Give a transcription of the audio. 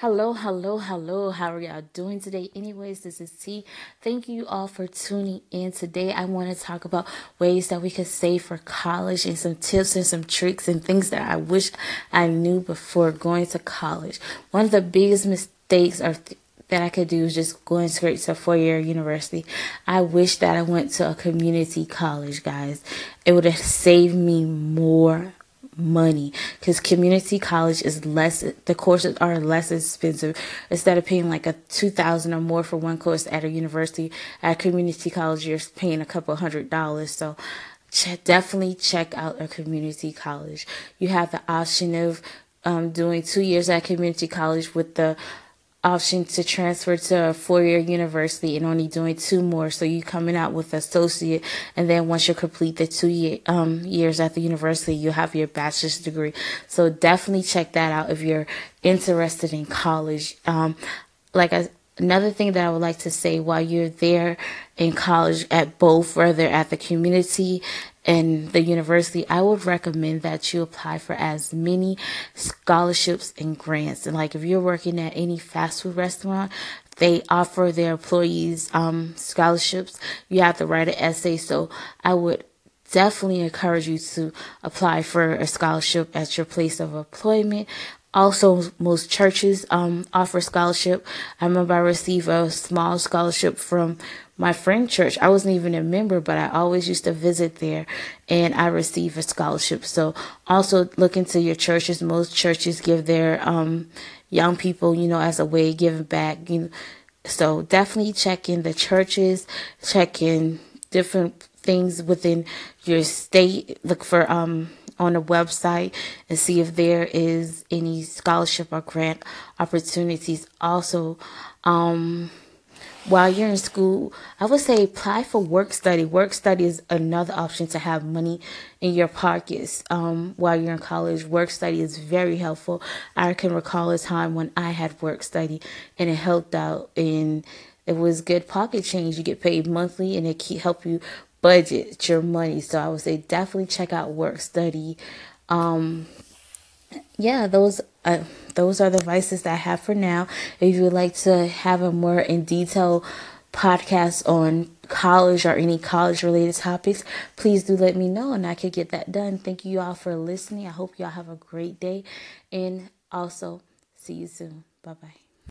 Hello, hello, hello. How are y'all doing today? Anyways, this is T. Thank you all for tuning in. Today, I want to talk about ways that we could save for college and some tips and some tricks and things that I wish I knew before going to college. One of the biggest mistakes are th- that I could do is just going straight to four year university. I wish that I went to a community college, guys. It would have saved me more money. Because community college is less the courses are less expensive. Instead of paying like a 2000 or more for one course at a university at community college you're paying a couple hundred dollars. So definitely check out a community college. You have the option of um, doing two years at community college with the option to transfer to a four-year university and only doing two more. So you coming out with associate, and then once you complete the two year, um, years at the university, you have your bachelor's degree. So definitely check that out if you're interested in college. Um, like I, another thing that I would like to say while you're there in college at both, whether at the community and the university, I would recommend that you apply for as many scholarships and grants. And like if you're working at any fast food restaurant, they offer their employees um, scholarships. You have to write an essay. So I would definitely encourage you to apply for a scholarship at your place of employment. Also, most churches um, offer scholarship. I remember I received a small scholarship from my friend church. I wasn't even a member, but I always used to visit there and I received a scholarship. So also look into your churches. Most churches give their um, young people, you know, as a way giving back. You know, so definitely check in the churches, check in different things within your state. Look for um on a website and see if there is any scholarship or grant opportunities. Also, um, while you're in school, I would say apply for work study. Work study is another option to have money in your pockets um, while you're in college. Work study is very helpful. I can recall a time when I had work study and it helped out and it was good pocket change. You get paid monthly and it can help you budget your money. So I would say definitely check out work study. Um, yeah, those uh, those are the vices that I have for now. If you would like to have a more in detail podcast on college or any college related topics, please do let me know and I could get that done. Thank you all for listening. I hope y'all have a great day and also see you soon. Bye bye.